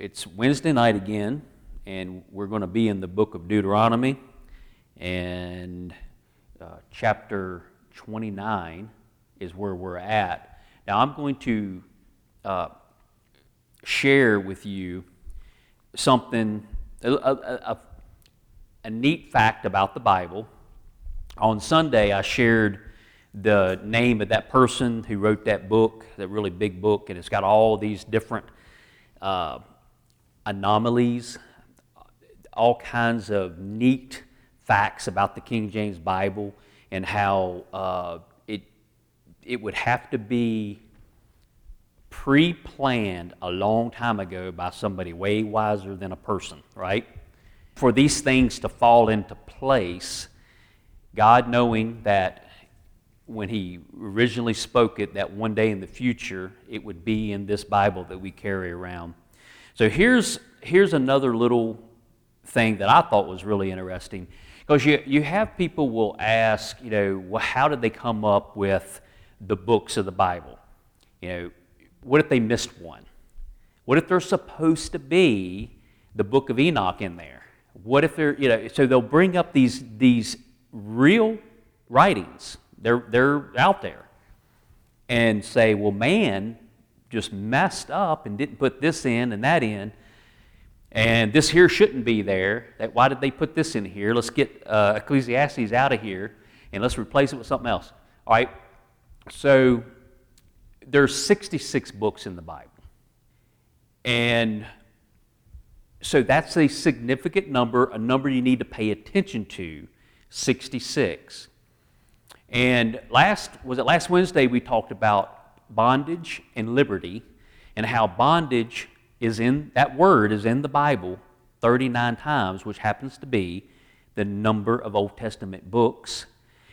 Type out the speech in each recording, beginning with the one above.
it's Wednesday night again, and we're going to be in the book of Deuteronomy and uh, chapter 29 is where we're at. Now, I'm going to uh, share with you something, a, a, a, neat fact about the Bible. On Sunday, I shared the name of that person who wrote that book, that really big book, and it's got all these different uh, anomalies, all kinds of neat facts about the King James Bible and how uh, it, it would have to be pre planned a long time ago by somebody way wiser than a person, right? For these things to fall into place, God knowing that when He originally spoke it, that one day in the future it would be in this Bible that we carry around. So here's, here's another little thing that I thought was really interesting. Because you, you have people will ask, you know, well, how did they come up with the books of the Bible? You know, what if they missed one? What if there's supposed to be the book of Enoch in there? What if they're, you know, so they'll bring up these, these real writings, they're, they're out there, and say, well, man just messed up and didn't put this in and that in. And this here shouldn't be there. That, why did they put this in here? Let's get uh, Ecclesiastes out of here and let's replace it with something else. All right. So there's 66 books in the Bible. And so that's a significant number, a number you need to pay attention to 66. And last, was it last Wednesday, we talked about bondage and liberty, and how bondage is in, that word is in the Bible 39 times, which happens to be the number of Old Testament books.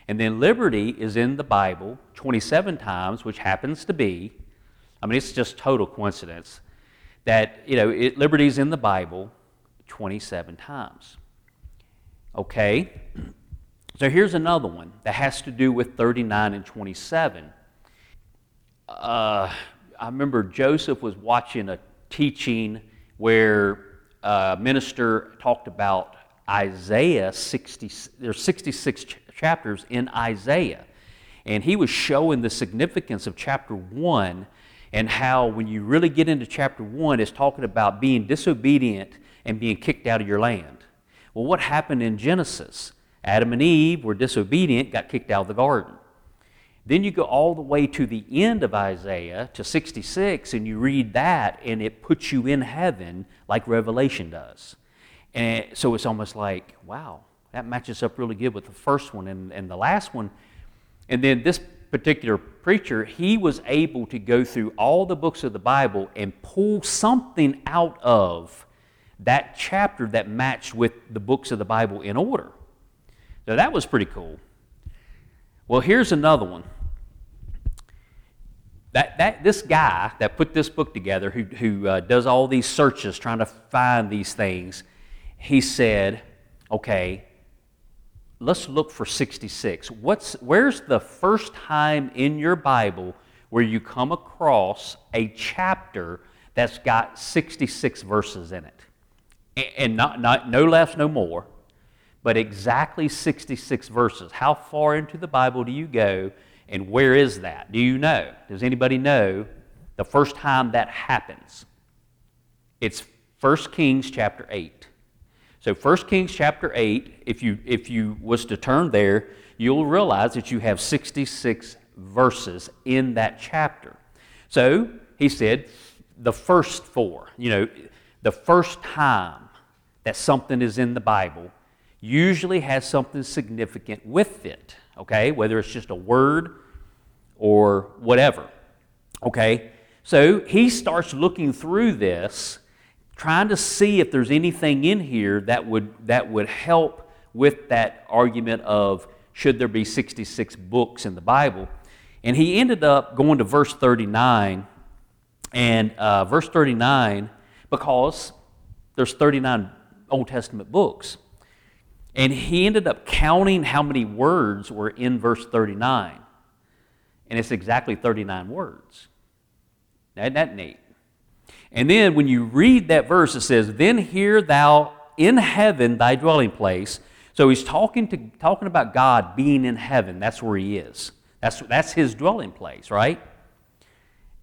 And then liberty is in the Bible 27 times, which happens to be, I mean, it's just total coincidence that, you know, it, liberty is in the Bible 27 times. Okay? So here's another one that has to do with 39 and 27 uh, I remember Joseph was watching a teaching where a minister talked about Isaiah 60. There's 66 ch- chapters in Isaiah, and he was showing the significance of chapter one and how when you really get into chapter one, it's talking about being disobedient and being kicked out of your land. Well, what happened in Genesis? Adam and Eve were disobedient, got kicked out of the garden. Then you go all the way to the end of Isaiah to 66 and you read that and it puts you in heaven like Revelation does. And so it's almost like, wow, that matches up really good with the first one and, and the last one. And then this particular preacher, he was able to go through all the books of the Bible and pull something out of that chapter that matched with the books of the Bible in order. So that was pretty cool. Well, here's another one. That, that, this guy that put this book together, who, who uh, does all these searches trying to find these things, he said, okay, let's look for 66. What's, where's the first time in your Bible where you come across a chapter that's got 66 verses in it? And not, not, no less, no more, but exactly 66 verses. How far into the Bible do you go and where is that? Do you know? Does anybody know the first time that happens? It's 1 Kings chapter 8. So 1 Kings chapter 8, if you if you was to turn there, you'll realize that you have 66 verses in that chapter. So he said the first four, you know, the first time that something is in the Bible usually has something significant with it okay? Whether it's just a word or whatever, okay? So he starts looking through this, trying to see if there's anything in here that would, that would help with that argument of should there be 66 books in the Bible. And he ended up going to verse 39, and uh, verse 39, because there's 39 Old Testament books. And he ended up counting how many words were in verse 39. And it's exactly 39 words. Isn't that neat? And then when you read that verse, it says, Then hear thou in heaven thy dwelling place. So he's talking, to, talking about God being in heaven. That's where he is. That's, that's his dwelling place, right?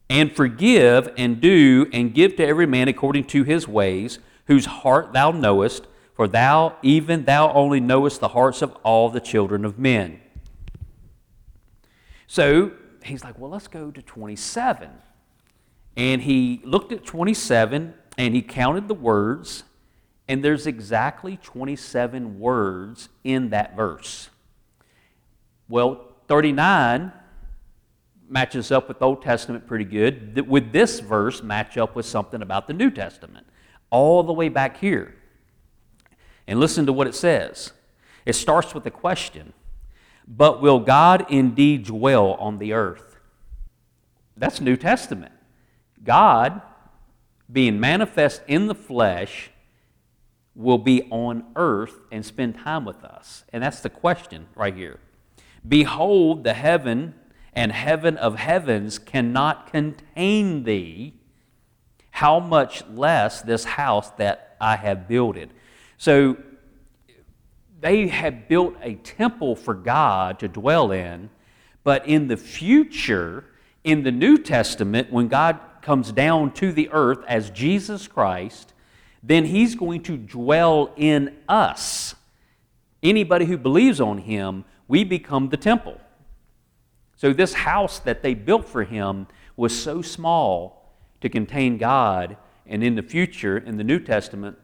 And forgive and do and give to every man according to his ways, whose heart thou knowest, for thou, even thou only knowest the hearts of all the children of men. So he's like, well, let's go to 27. And he looked at 27 and he counted the words, and there's exactly 27 words in that verse. Well, 39 matches up with the Old Testament pretty good. Would this verse, match up with something about the New Testament, all the way back here. And listen to what it says. It starts with a question But will God indeed dwell on the earth? That's New Testament. God, being manifest in the flesh, will be on earth and spend time with us. And that's the question right here. Behold, the heaven and heaven of heavens cannot contain thee, how much less this house that I have builded. So they have built a temple for God to dwell in, but in the future, in the New Testament, when God comes down to the earth as Jesus Christ, then he's going to dwell in us. Anybody who believes on him, we become the temple. So, this house that they built for him was so small to contain God, and in the future, in the New Testament,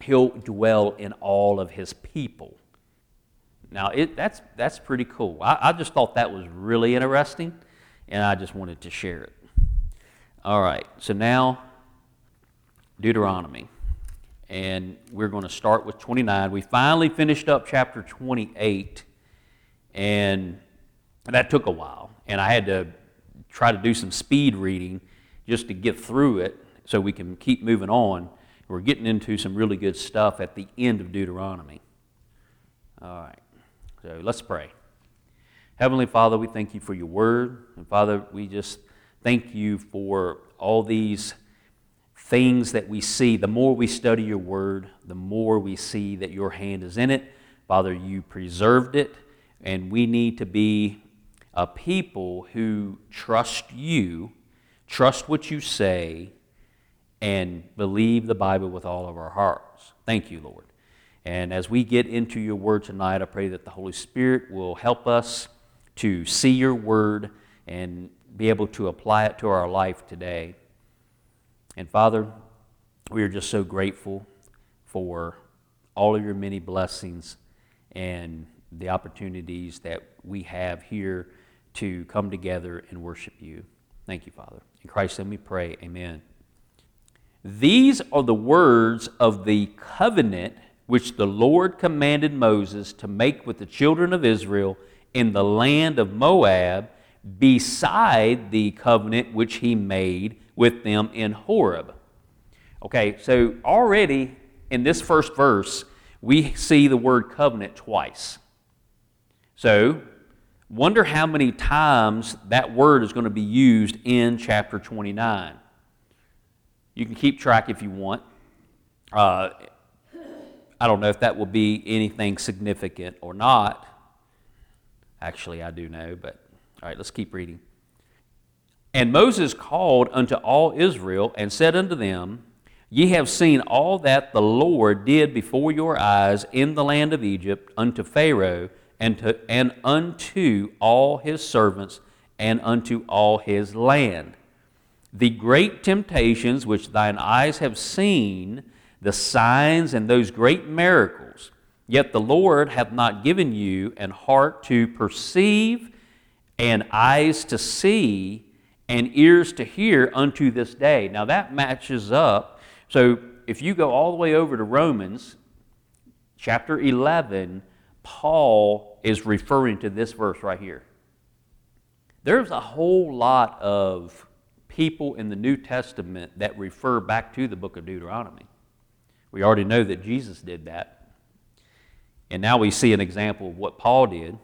he'll dwell in all of his people. Now, it, that's, that's pretty cool. I, I just thought that was really interesting, and I just wanted to share it. All right, so now Deuteronomy. And we're going to start with 29. We finally finished up chapter 28, and that took a while. And I had to try to do some speed reading just to get through it so we can keep moving on. We're getting into some really good stuff at the end of Deuteronomy. All right, so let's pray. Heavenly Father, we thank you for your word. And Father, we just thank you for all these things that we see. The more we study your word, the more we see that your hand is in it. Father, you preserved it, and we need to be a people who trust you, trust what you say, and believe the Bible with all of our hearts. Thank you, Lord. And as we get into your word tonight, I pray that the Holy Spirit will help us to see your word and be able to apply it to our life today. And Father, we are just so grateful for all of your many blessings and the opportunities that we have here to come together and worship you. Thank you, Father. In Christ's name we pray. Amen. These are the words of the covenant which the Lord commanded Moses to make with the children of Israel in the land of Moab, beside the covenant which he made with them in Horeb. Okay, so already in this first verse, we see the word covenant twice. So Wonder how many times that word is going to be used in chapter 29. You can keep track if you want. Uh, I don't know if that will be anything significant or not. Actually, I do know, but all right, let's keep reading. And Moses called unto all Israel and said unto them, Ye have seen all that the Lord did before your eyes in the land of Egypt unto Pharaoh and, to, and unto all his servants and unto all his land. The great temptations which thine eyes have seen, the signs and those great miracles, yet the Lord hath not given you an heart to perceive, and eyes to see, and ears to hear unto this day. Now that matches up. So if you go all the way over to Romans chapter 11, Paul is referring to this verse right here. There's a whole lot of people in the New Testament that refer back to the book of Deuteronomy. We already know that Jesus did that. And now we see an example of what Paul did,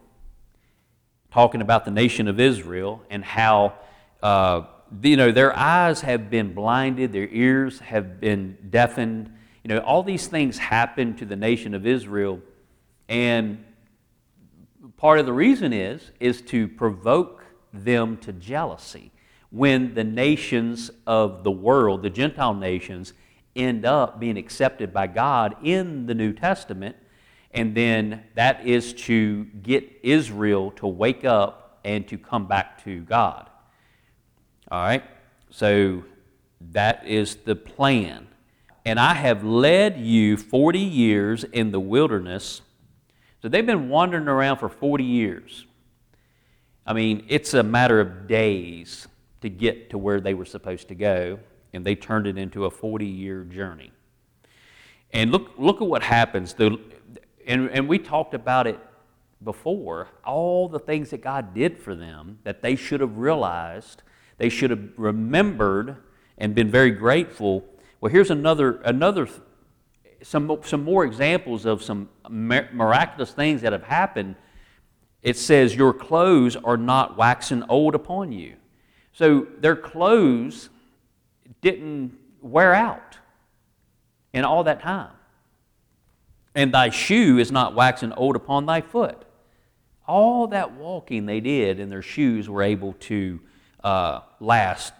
talking about the nation of Israel and how uh, you know, their eyes have been blinded, their ears have been deafened. You know, all these things happen to the nation of Israel, and part of the reason is is to provoke them to jealousy. When the nations of the world, the Gentile nations, end up being accepted by God in the New Testament, and then that is to get Israel to wake up and to come back to God. All right? So that is the plan. And I have led you 40 years in the wilderness. So they've been wandering around for 40 years. I mean, it's a matter of days to get to where they were supposed to go, and they turned it into a 40 year journey. And look, look at what happens. The, and, and we talked about it before all the things that God did for them that they should have realized, they should have remembered and been very grateful. Well, here's another, another some, some more examples of some miraculous things that have happened. It says, Your clothes are not waxing old upon you. So their clothes didn't wear out in all that time and thy shoe is not waxing old upon thy foot. All that walking they did, and their shoes were able to uh, last.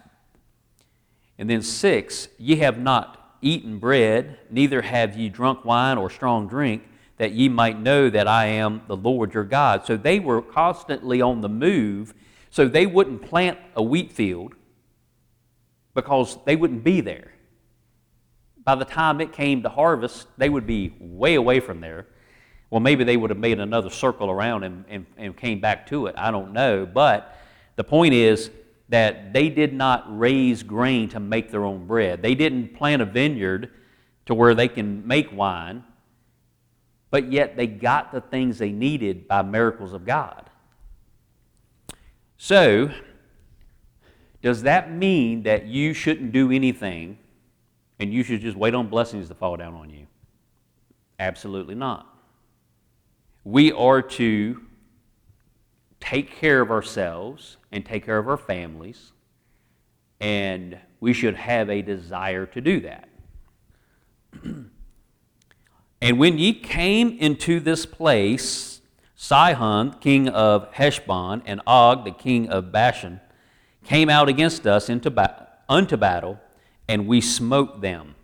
And then six, ye have not eaten bread, neither have ye drunk wine or strong drink, that ye might know that I am the Lord your God. So they were constantly on the move, so they wouldn't plant a wheat field because they wouldn't be there by the time it came to harvest, they would be way away from there. Well, maybe they would have made another circle around and, and, and came back to it. I don't know. But the point is that they did not raise grain to make their own bread. They didn't plant a vineyard to where they can make wine, but yet they got the things they needed by miracles of God. So, does that mean that you shouldn't do anything and you should just wait on blessings to fall down on you. Absolutely not. We are to take care of ourselves and take care of our families, and we should have a desire to do that. and when ye came into this place, Sihon, king of Heshbon, and Og, the king of Bashan, came out against us into ba- unto battle and we smote them.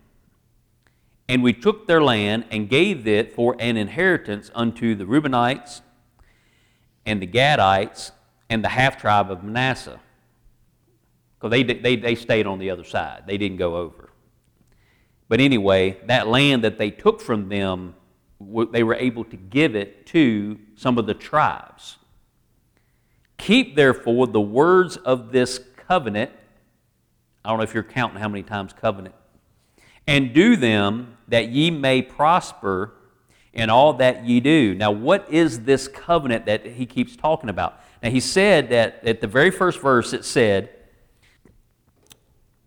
And we took their land and gave it for an inheritance unto the Reubenites and the Gadites and the half tribe of Manasseh. Because they, they, they stayed on the other side, they didn't go over. But anyway, that land that they took from them, they were able to give it to some of the tribes. Keep therefore the words of this covenant I don't know if you're counting how many times covenant. And do them that ye may prosper in all that ye do. Now, what is this covenant that he keeps talking about? Now, he said that at the very first verse, it said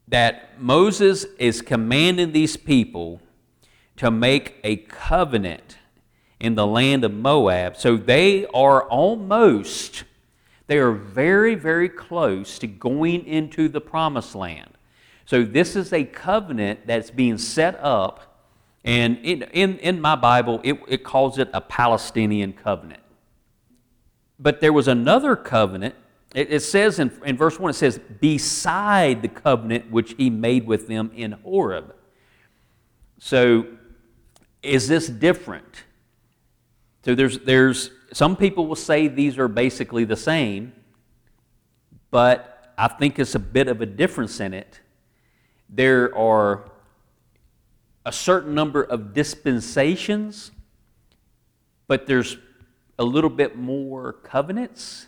that Moses is commanding these people to make a covenant in the land of Moab. So they are almost they are very, very close to going into the promised land. So, this is a covenant that's being set up, and in, in, in my Bible, it, it calls it a Palestinian covenant. But there was another covenant. It, it says in, in verse 1, it says, beside the covenant which he made with them in Horeb. So, is this different? So, there's, there's some people will say these are basically the same, but I think it's a bit of a difference in it. There are a certain number of dispensations, but there's a little bit more covenants.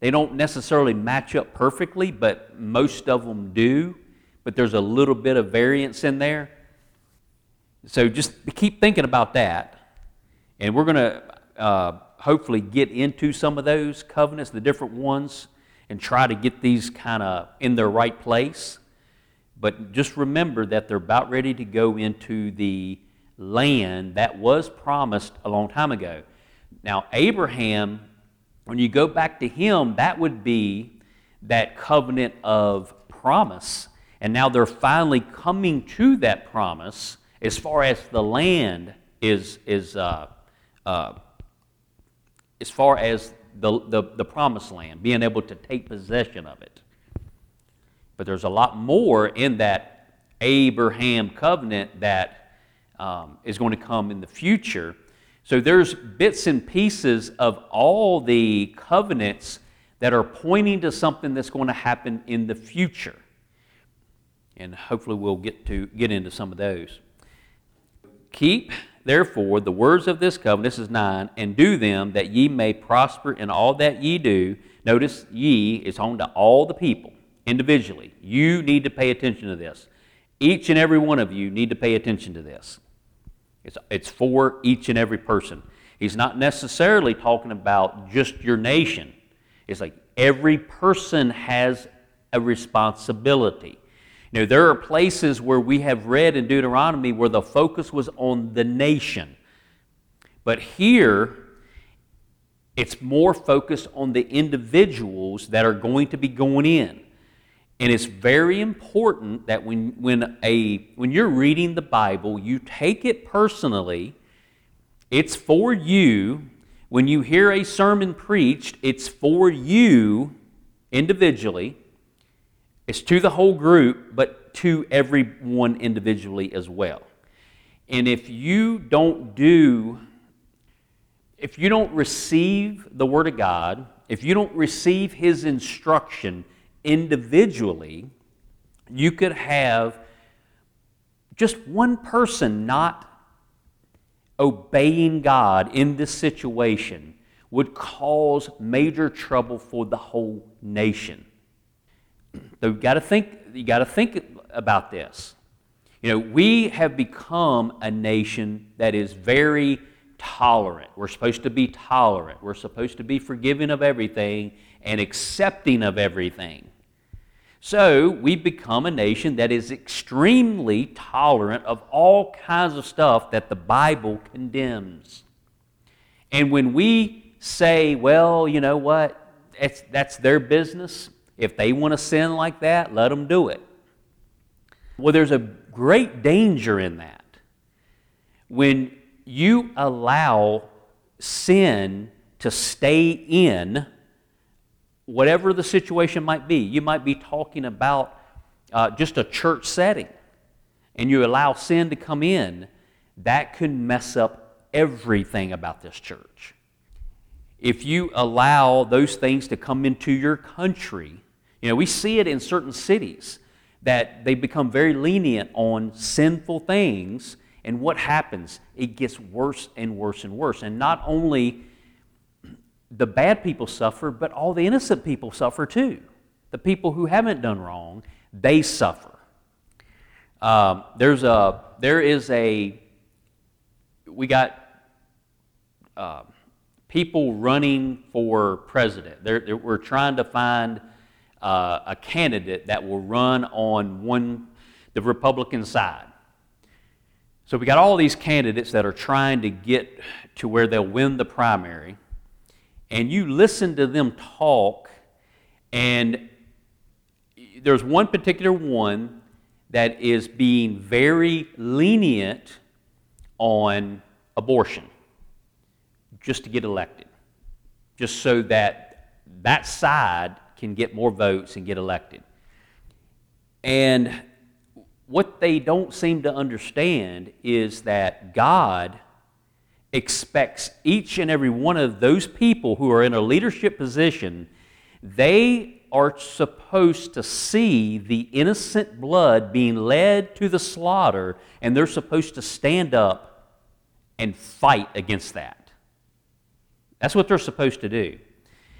They don't necessarily match up perfectly, but most of them do. But there's a little bit of variance in there. So just keep thinking about that. And we're going to uh, hopefully get into some of those covenants, the different ones, and try to get these kind of in their right place. But just remember that they're about ready to go into the land that was promised a long time ago. Now, Abraham, when you go back to him, that would be that covenant of promise, and now they're finally coming to that promise as far as the land is, is uh, uh, as far as the, the, the promised land, being able to take possession of it. But there's a lot more in that Abraham covenant that um, is going to come in the future. So there's bits and pieces of all the covenants that are pointing to something that's going to happen in the future. And hopefully we'll get to get into some of those. Keep therefore the words of this covenant, this is 9, and do them that ye may prosper in all that ye do. Notice ye is home to all the people individually. You need to pay attention to this. Each and every one of you need to pay attention to this. It's, it's for each and every person. He's not necessarily talking about just your nation. It's like every person has a responsibility. Know, there are places where we have read in Deuteronomy where the focus was on the nation. But here, it's more focused on the individuals that are going to be going in. And it's very important that when, when, a, when you're reading the Bible, you take it personally. It's for you. When you hear a sermon preached, it's for you individually. It's to the whole group, but to everyone individually as well. And if you don't do, if you don't receive the Word of God, if you don't receive His instruction, individually, you could have just one person not obeying God in this situation would cause major trouble for the whole nation. So you got to think. You got to think about this. You know, we have become a nation that is very tolerant. We're supposed to be tolerant. We're supposed to be forgiving of everything and accepting of everything. So we become a nation that is extremely tolerant of all kinds of stuff that the Bible condemns. And when we say, well, you know what, it's, that's their business, if they want to sin like that, let them do it. Well, there's a great danger in that. When you allow sin to stay in, whatever the situation might be. You might be talking about uh, just a church setting, and you allow sin to come in, that can mess up everything about this church. If you allow those things to come into your country, you know, we see it in certain cities that they become very lenient on sinful things, and what happens? It gets worse and worse and worse. And not only the bad people suffer, but all the innocent people suffer too. The people who haven't done wrong, they suffer. Um, there's a, there is a, we got uh, people running for president. They're, they're, we're trying to find uh, a candidate that will run on one, the Republican side. So we got all these candidates that are trying to get to where they'll win the primary and you listen to them talk, and there's one particular one that is being very lenient on abortion just to get elected, just so that that side can get more votes and get elected. And what they don't seem to understand is that God expects each and every one of those people who are in a leadership position, they are supposed to see the innocent blood being led to the slaughter, and they're supposed to stand up and fight against that. That's what they're supposed to do.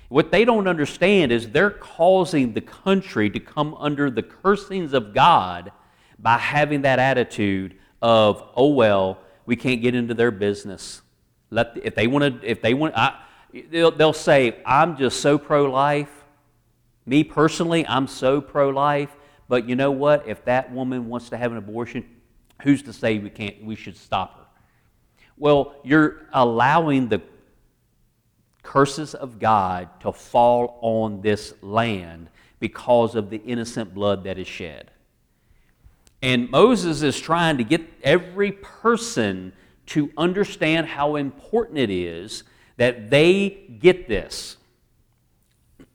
What they don't understand is they're causing the country to come under the cursings of God by having that attitude of, oh, well, we can't get into their business. Let if they want to, if they want, I, they'll, they'll say, "I'm just so pro-life." Me personally, I'm so pro-life. But you know what? If that woman wants to have an abortion, who's to say we can't? We should stop her. Well, you're allowing the curses of God to fall on this land because of the innocent blood that is shed. And Moses is trying to get every person to understand how important it is that they get this.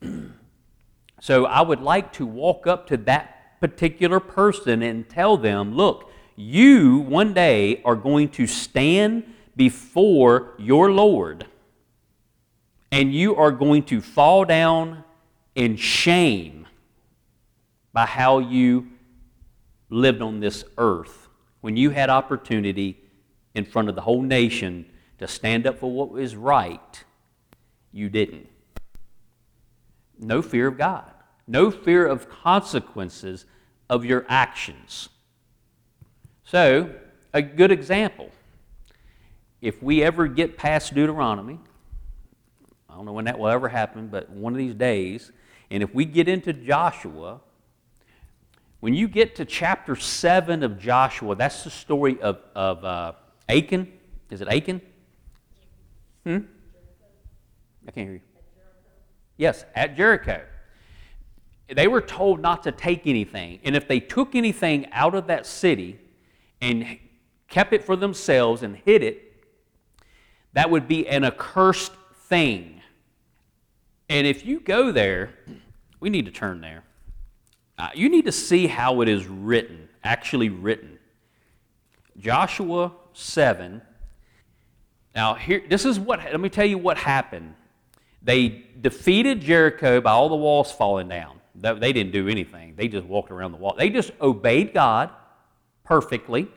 so I would like to walk up to that particular person and tell them, look, you one day are going to stand before your Lord and you are going to fall down in shame by how you lived on this earth when you had opportunity in front of the whole nation to stand up for what was right, you didn't. No fear of God, no fear of consequences of your actions. So, a good example if we ever get past Deuteronomy, I don't know when that will ever happen, but one of these days, and if we get into Joshua, when you get to chapter 7 of Joshua, that's the story of, of uh, Achan. Is it Achan? Hmm? I can't hear you. Yes, at Jericho. They were told not to take anything. And if they took anything out of that city and kept it for themselves and hid it, that would be an accursed thing. And if you go there, we need to turn there. Uh, you need to see how it is written, actually written. Joshua 7. Now, here, this is what, let me tell you what happened. They defeated Jericho by all the walls falling down. They didn't do anything, they just walked around the wall. They just obeyed God perfectly,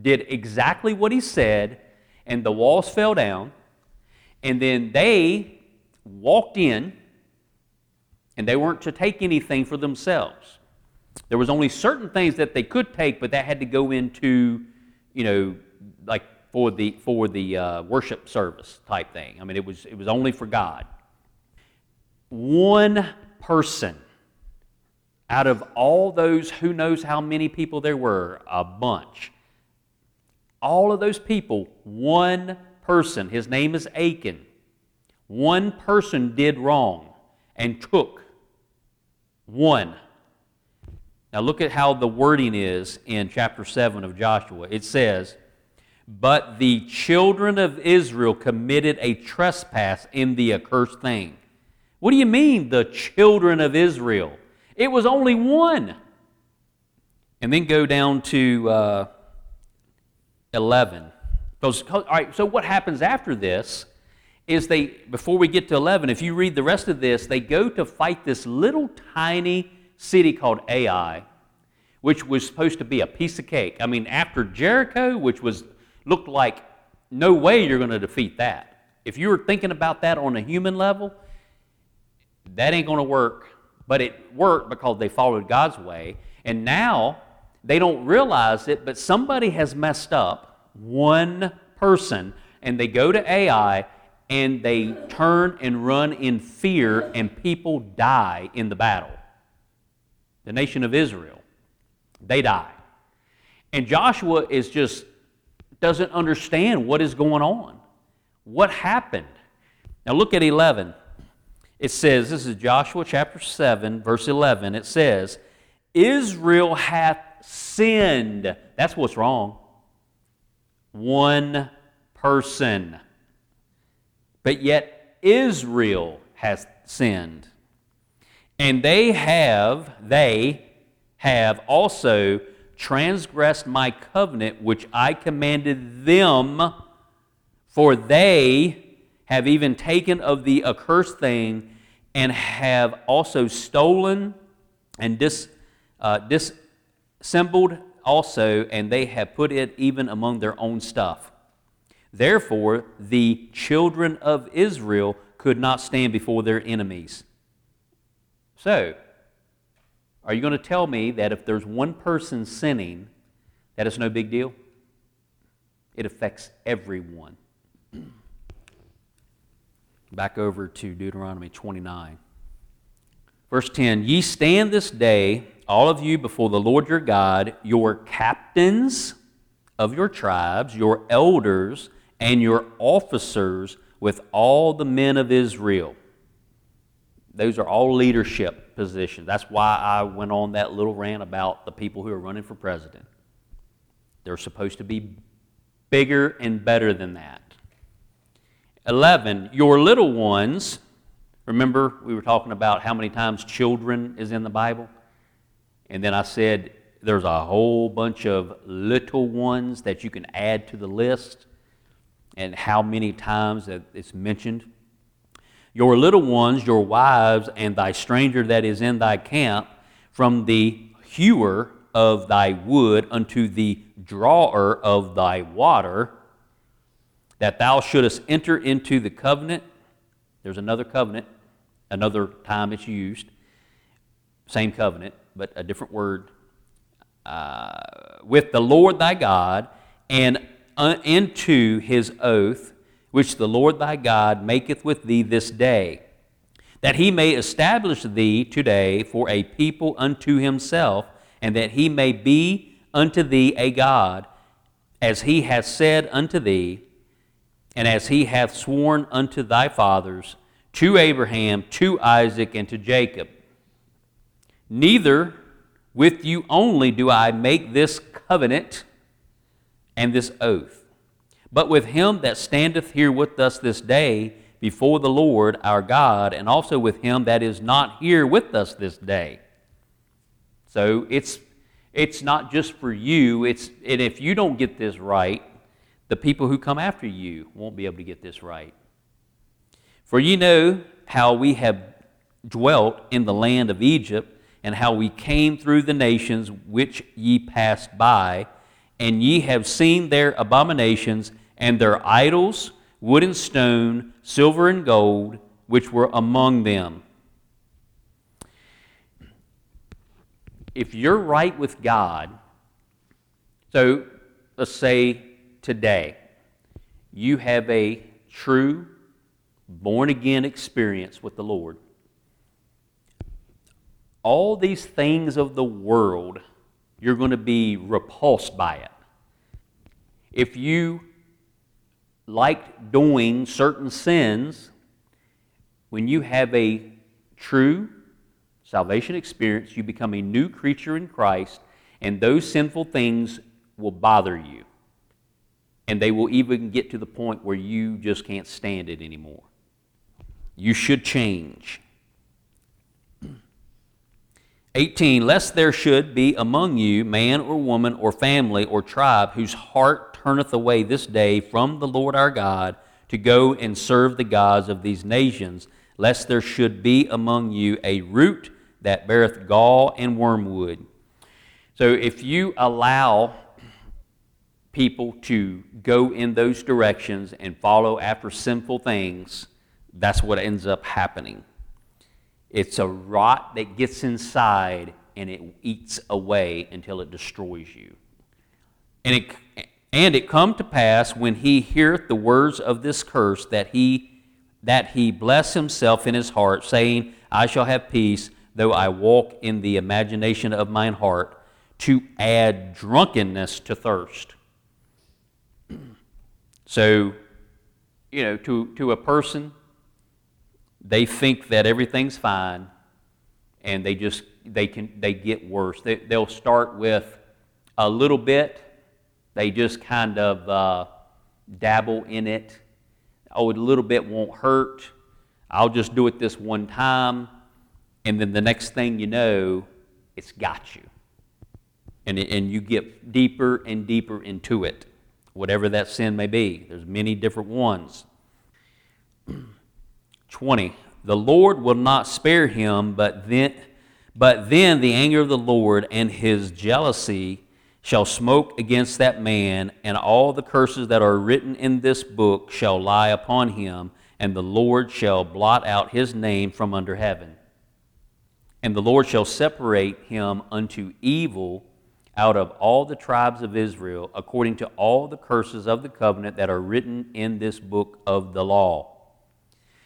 did exactly what He said, and the walls fell down. And then they walked in and they weren't to take anything for themselves. There was only certain things that they could take, but that had to go into, you know, like for the for the uh, worship service type thing. I mean, it was it was only for God. One person out of all those who knows how many people there were, a bunch. All of those people, one person, his name is Achan. One person did wrong and took one. Now look at how the wording is in chapter 7 of Joshua. It says, But the children of Israel committed a trespass in the accursed thing. What do you mean, the children of Israel? It was only one. And then go down to uh, 11. Because, all right, so what happens after this is they, before we get to 11, if you read the rest of this, they go to fight this little tiny city called Ai, which was supposed to be a piece of cake. I mean, after Jericho, which was looked like no way you're going to defeat that. If you were thinking about that on a human level, that ain't going to work. But it worked because they followed God's way. And now they don't realize it, but somebody has messed up, one person, and they go to Ai and they turn and run in fear, and people die in the battle. The nation of Israel, they die. And Joshua is just doesn't understand what is going on. What happened? Now look at 11. It says, this is Joshua chapter 7, verse 11. It says, Israel hath sinned. That's what's wrong. One person. But yet Israel has sinned. And they have, they have also transgressed my covenant which I commanded them, for they have even taken of the accursed thing and have also stolen and dis, uh, dissembled also, and they have put it even among their own stuff. Therefore, the children of Israel could not stand before their enemies. So, are you going to tell me that if there's one person sinning, that it's no big deal? It affects everyone. Back over to Deuteronomy 29. Verse 10 Ye stand this day, all of you, before the Lord your God, your captains of your tribes, your elders, and your officers with all the men of Israel. Those are all leadership positions. That's why I went on that little rant about the people who are running for president. They're supposed to be bigger and better than that. 11, your little ones. Remember, we were talking about how many times children is in the Bible? And then I said there's a whole bunch of little ones that you can add to the list and how many times that it's mentioned. Your little ones, your wives, and thy stranger that is in thy camp, from the hewer of thy wood unto the drawer of thy water, that thou shouldest enter into the covenant. There's another covenant, another time it's used. Same covenant, but a different word. Uh, with the Lord thy God, and into his oath, which the Lord thy God maketh with thee this day, that he may establish thee today for a people unto himself, and that he may be unto thee a God, as he hath said unto thee, and as he hath sworn unto thy fathers, to Abraham, to Isaac, and to Jacob. Neither with you only do I make this covenant and this oath, but with him that standeth here with us this day before the Lord our God, and also with him that is not here with us this day. So it's it's not just for you, it's and if you don't get this right, the people who come after you won't be able to get this right. For ye know how we have dwelt in the land of Egypt, and how we came through the nations which ye passed by, and ye have seen their abominations and their idols, wood and stone, silver and gold, which were among them. If you're right with God, so let's say today you have a true born again experience with the Lord, all these things of the world, you're going to be repulsed by it. If you liked doing certain sins, when you have a true salvation experience, you become a new creature in Christ, and those sinful things will bother you. And they will even get to the point where you just can't stand it anymore. You should change. 18, lest there should be among you man or woman or family or tribe whose heart turneth away this day from the Lord our God to go and serve the gods of these nations, lest there should be among you a root that beareth gall and wormwood. So if you allow people to go in those directions and follow after sinful things, that's what ends up happening. It's a rot that gets inside and it eats away until it destroys you. And it, and it come to pass when he heareth the words of this curse that he that he bless himself in his heart, saying, I shall have peace, though I walk in the imagination of mine heart, to add drunkenness to thirst. so, you know, to, to a person they think that everything's fine and they just they can they get worse they, they'll start with a little bit they just kind of uh, dabble in it. Oh a little bit won't hurt. I'll just do it this one time and then the next thing you know it's got you. And, and you get deeper and deeper into it whatever that sin may be. There's many different ones. 20. The Lord will not spare him, but then, but then the anger of the Lord and his jealousy shall smoke against that man, and all the curses that are written in this book shall lie upon him, and the Lord shall blot out his name from under heaven. And the Lord shall separate him unto evil out of all the tribes of Israel, according to all the curses of the covenant that are written in this book of the law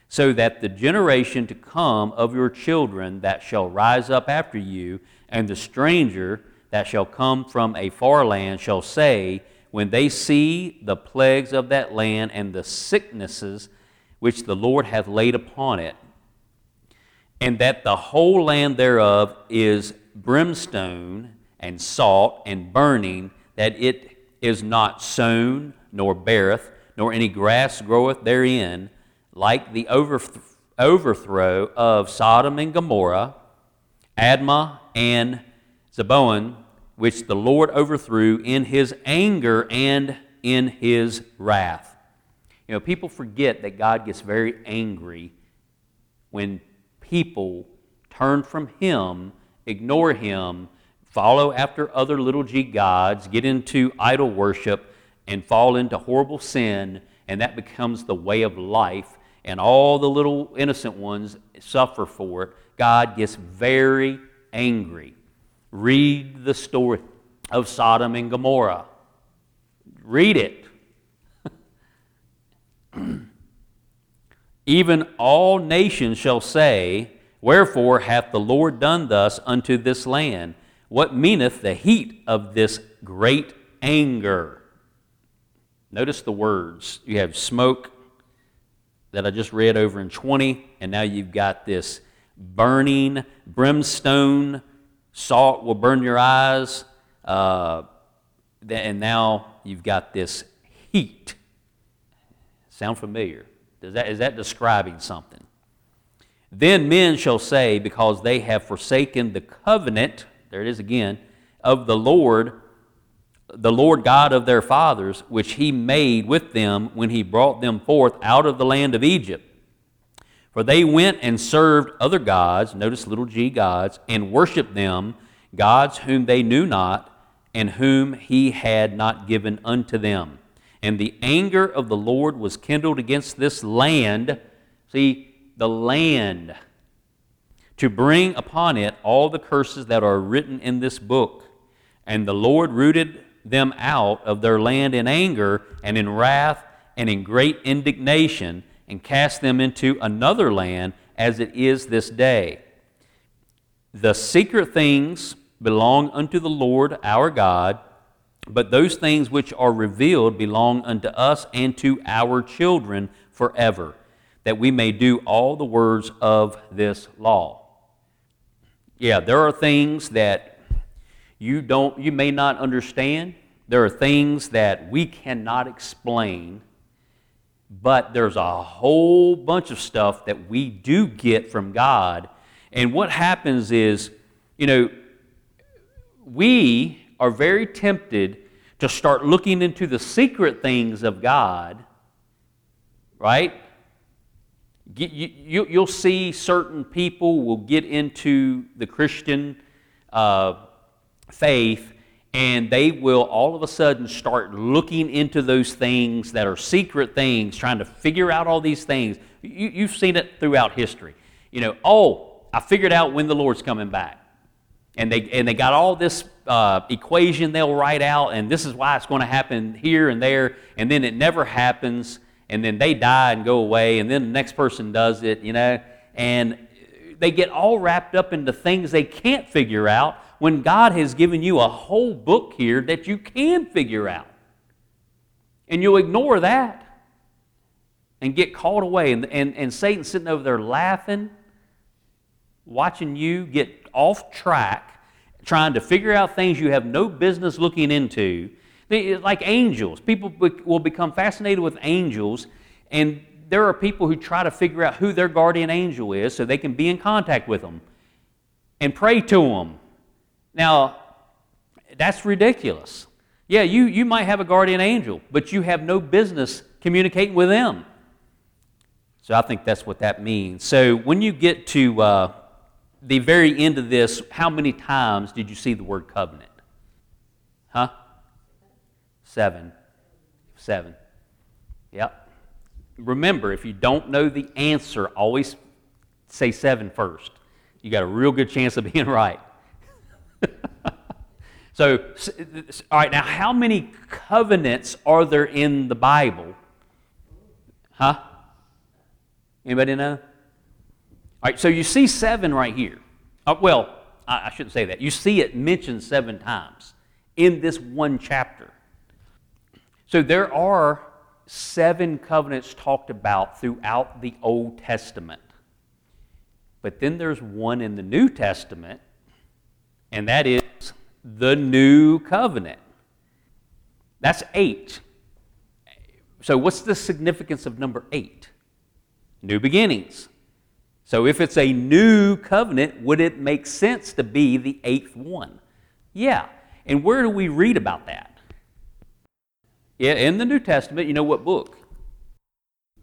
so that the generation to come of your children that shall rise up after you, and the stranger that shall come from a far land shall say, when they see the plagues of that land and the sicknesses which the Lord hath laid upon it, and that the whole land thereof is brimstone and salt and burning, that it is not sown, nor beareth, nor any grass groweth therein, like the overthrow of Sodom and Gomorrah, Admah and Zeboim, which the Lord overthrew in his anger and in his wrath. You know, people forget that God gets very angry when people turn from him, ignore him, follow after other little g gods, get into idol worship, and fall into horrible sin, and that becomes the way of life, and all the little innocent ones suffer for it. God gets very angry. Read the story of Sodom and Gomorrah. Read it. Even all nations shall say, Wherefore hath the Lord done thus unto this land? What meaneth the heat of this great anger? Notice the words. You have smoke that I just read over in 20, and now you've got this burning brimstone. Salt will burn your eyes. Uh, and now you've got this heat. Sound familiar? Does that, is that describing something? Then men shall say, because they have forsaken the covenant, there it is again, of the Lord, the Lord God of their fathers, which he made with them when he brought them forth out of the land of Egypt. For they went and served other gods, notice little g gods, and worshiped them, gods whom they knew not, and whom he had not given unto them. And the anger of the Lord was kindled against this land. See, the land. To bring upon it all the curses that are written in this book. And the Lord rooted them out of their land in anger and in wrath and in great indignation and cast them into another land as it is this day. The secret things belong unto the Lord our God, but those things which are revealed belong unto us and to our children forever, that we may do all the words of this law. Yeah, there are things that you don't you may not understand. There are things that we cannot explain, but there's a whole bunch of stuff that we do get from God. And what happens is, you know, we are very tempted to start looking into the secret things of God, right? You, will see certain people will get into the Christian uh, faith and they will all of a sudden start looking into those things that are secret things, trying to figure out all these things. You, have seen it throughout history. You know, oh, I figured out when the Lord's coming back and they, and they got all this uh, equation they'll write out, and this is why it's going to happen here and there, and then it never happens, and then they die and go away, and then the next person does it, you know, and they get all wrapped up into things they can't figure out when God has given you a whole book here that you can figure out. And you'll ignore that and get caught away, and, and, and Satan's sitting over there laughing, watching you get off track trying to figure out things you have no business looking into. Like angels. People will become fascinated with angels, and there are people who try to figure out who their guardian angel is so they can be in contact with them and pray to them. Now, that's ridiculous. Yeah, you, you might have a guardian angel, but you have no business communicating with them. So I think that's what that means. So when you get to uh, the very end of this, how many times did you see the word covenant? Huh? Seven. Seven. Yep. Remember, if you don't know the answer, always say seven first. You got a real good chance of being right. So, all right, now how many covenants are there in the Bible? Huh? Anybody know? All right, so you see seven right here. Uh, well, I, I shouldn't say that. You see it mentioned seven times in this one chapter. So there are seven covenants talked about throughout the Old Testament. But then there's one in the New Testament, and that is the New Covenant. That's eight. So, what's the significance of number eight? New beginnings. So, if it's a new covenant, would it make sense to be the eighth one? Yeah. And where do we read about that? Yeah, in the New Testament, you know what book?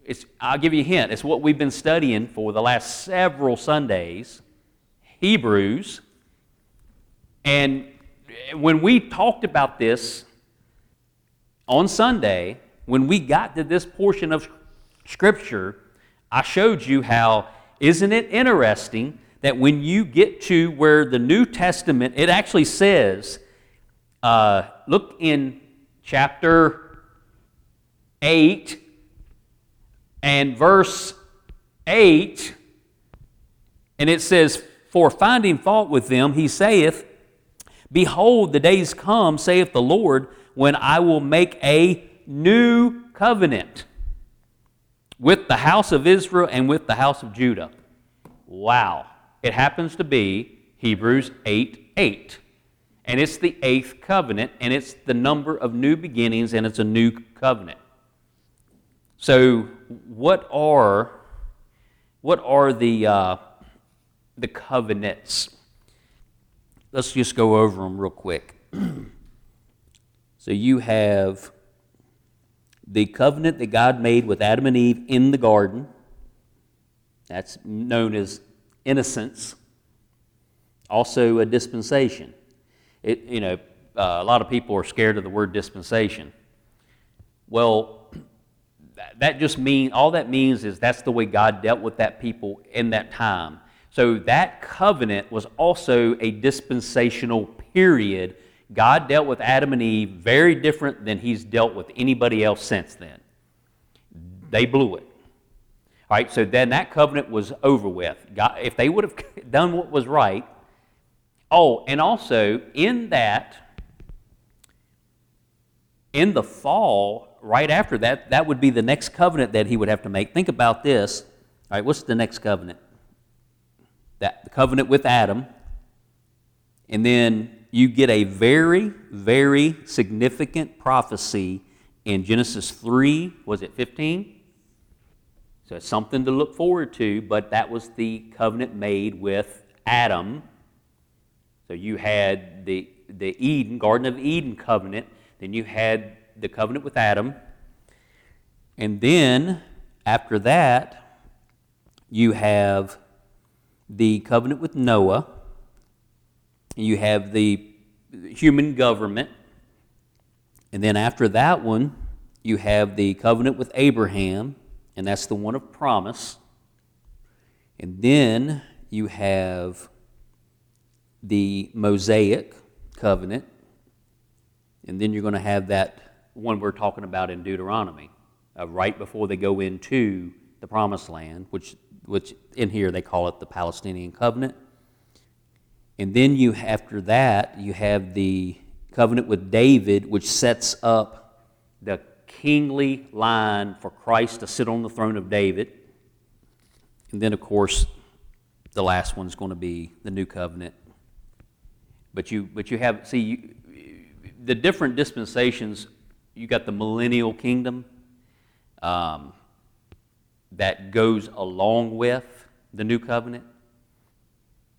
It's, I'll give you a hint. It's what we've been studying for the last several Sundays Hebrews. And when we talked about this on Sunday, when we got to this portion of Scripture, I showed you how, isn't it interesting that when you get to where the New Testament, it actually says, uh, look in chapter 8 and verse 8, and it says, For finding fault with them, he saith, Behold, the days come, saith the Lord, when I will make a new covenant with the house of Israel and with the house of Judah. Wow. It happens to be Hebrews 8 8. And it's the eighth covenant, and it's the number of new beginnings, and it's a new covenant. So, what are what are the uh, the covenants? Let's just go over them real quick. so you have the covenant that God made with Adam and Eve in the garden. That's known as innocence. Also, a dispensation. It, you know, uh, a lot of people are scared of the word dispensation. Well, that just means all that means is that's the way God dealt with that people in that time. So that covenant was also a dispensational period. God dealt with Adam and Eve very different than he's dealt with anybody else since then. They blew it. All right, so then that covenant was over with. God, if they would have done what was right, oh, and also in that, in the fall, right after that, that would be the next covenant that he would have to make. Think about this. All right, what's the next covenant? That the covenant with Adam. And then you get a very, very significant prophecy in Genesis 3, was it 15? So it's something to look forward to, but that was the covenant made with Adam. So you had the, the Eden, Garden of Eden covenant, then you had the covenant with Adam. And then, after that, you have the covenant with Noah. You have the human government. And then, after that one, you have the covenant with Abraham, and that's the one of promise. And then you have the Mosaic covenant. And then you're going to have that one we're talking about in Deuteronomy, uh, right before they go into the promised land, which, which in here they call it the Palestinian covenant. And then you, after that, you have the covenant with David, which sets up the kingly line for Christ to sit on the throne of David. And then, of course, the last one's going to be the new covenant. But you, but you have, see, you, the different dispensations you got the millennial kingdom um, that goes along with the new covenant.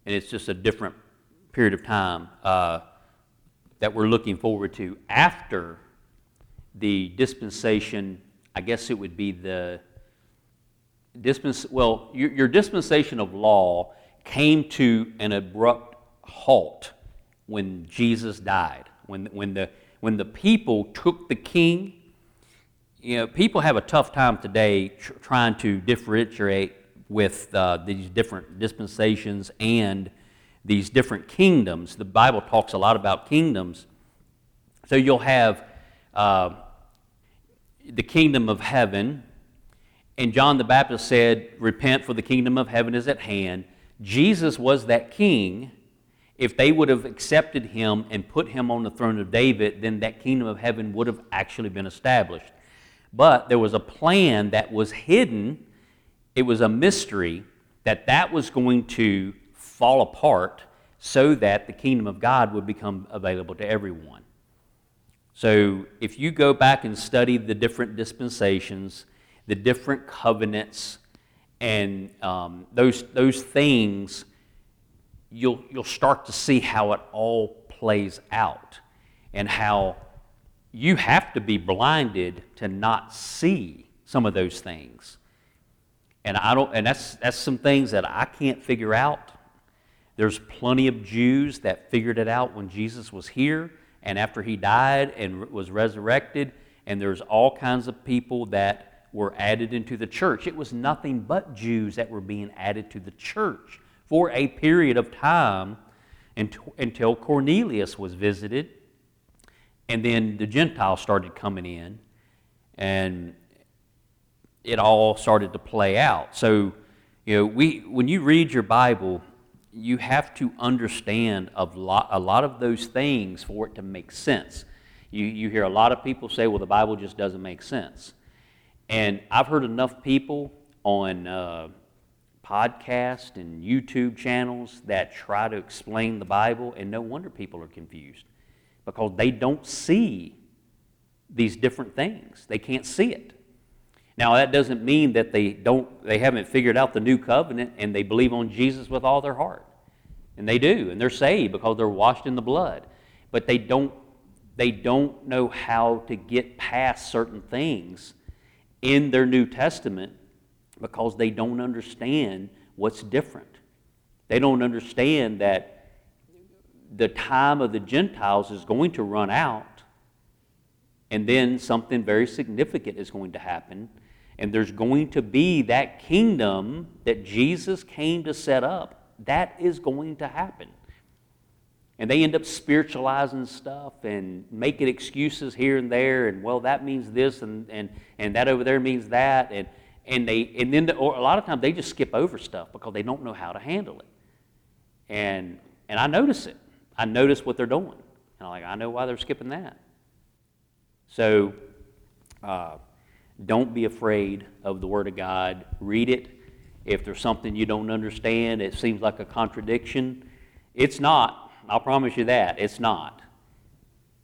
And it's just a different period of time uh, that we're looking forward to after the dispensation. I guess it would be the dispens. Well, your, your dispensation of law came to an abrupt halt when Jesus died. When, when the when the people took the king, you know, people have a tough time today tr- trying to differentiate with uh, these different dispensations and these different kingdoms. The Bible talks a lot about kingdoms. So you'll have uh, the kingdom of heaven, and John the Baptist said, Repent, for the kingdom of heaven is at hand. Jesus was that king if they would have accepted him and put him on the throne of David, then that kingdom of heaven would have actually been established. But there was a plan that was hidden, it was a mystery, that that was going to fall apart so that the kingdom of God would become available to everyone. So if you go back and study the different dispensations, the different covenants, and um, those, those things, you'll, you'll start to see how it all plays out and how you have to be blinded to not see some of those things. And I don't and that's that's some things that I can't figure out. There's plenty of Jews that figured it out when Jesus was here and after he died and was resurrected and there's all kinds of people that were added into the church. It was nothing but Jews that were being added to the church for a period of time until Cornelius was visited and then the Gentiles started coming in and it all started to play out. So, you know, we, when you read your Bible, you have to understand a lot, a lot of those things for it to make sense. You, you hear a lot of people say, well, the Bible just doesn't make sense. And I've heard enough people on uh, podcasts and YouTube channels that try to explain the Bible, and no wonder people are confused because they don't see these different things. They can't see it. Now that doesn't mean that they don't they haven't figured out the new covenant and they believe on Jesus with all their heart. And they do, and they're saved because they're washed in the blood. But they don't they don't know how to get past certain things in their New Testament because they don't understand what's different. They don't understand that the time of the Gentiles is going to run out, and then something very significant is going to happen and there's going to be that kingdom that Jesus came to set up. That is going to happen. And they end up spiritualizing stuff and making excuses here and there, and well, that means this, and, and, and that over there means that. And, and, they, and then, the, or a lot of times, they just skip over stuff because they don't know how to handle it. And, and I notice it. I notice what they're doing. And I'm like, I know why they're skipping that. So, uh, don't be afraid of the Word of God. Read it. If there's something you don't understand, it seems like a contradiction. It's not. I'll promise you that. It's not.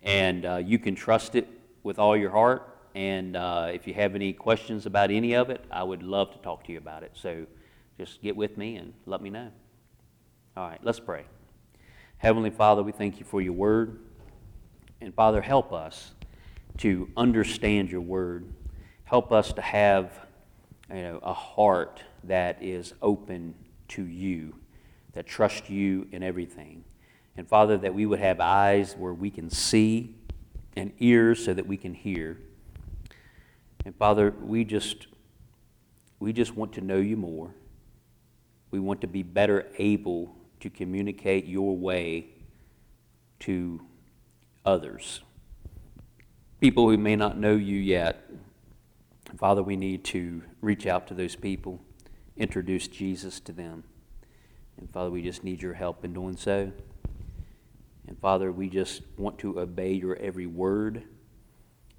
And uh, you can trust it with all your heart. And uh, if you have any questions about any of it, I would love to talk to you about it. So just get with me and let me know. All right, let's pray. Heavenly Father, we thank you for your word. And Father, help us to understand your word help us to have you know, a heart that is open to you, that trusts you in everything. And Father, that we would have eyes where we can see and ears so that we can hear. And Father, we just we just want to know you more. We want to be better able to communicate your way to others. People who may not know you yet, Father, we need to reach out to those people, introduce Jesus to them. And Father, we just need your help in doing so. And Father, we just want to obey your every word.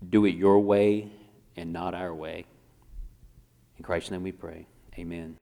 Do it your way and not our way. In Christ's name we pray. Amen.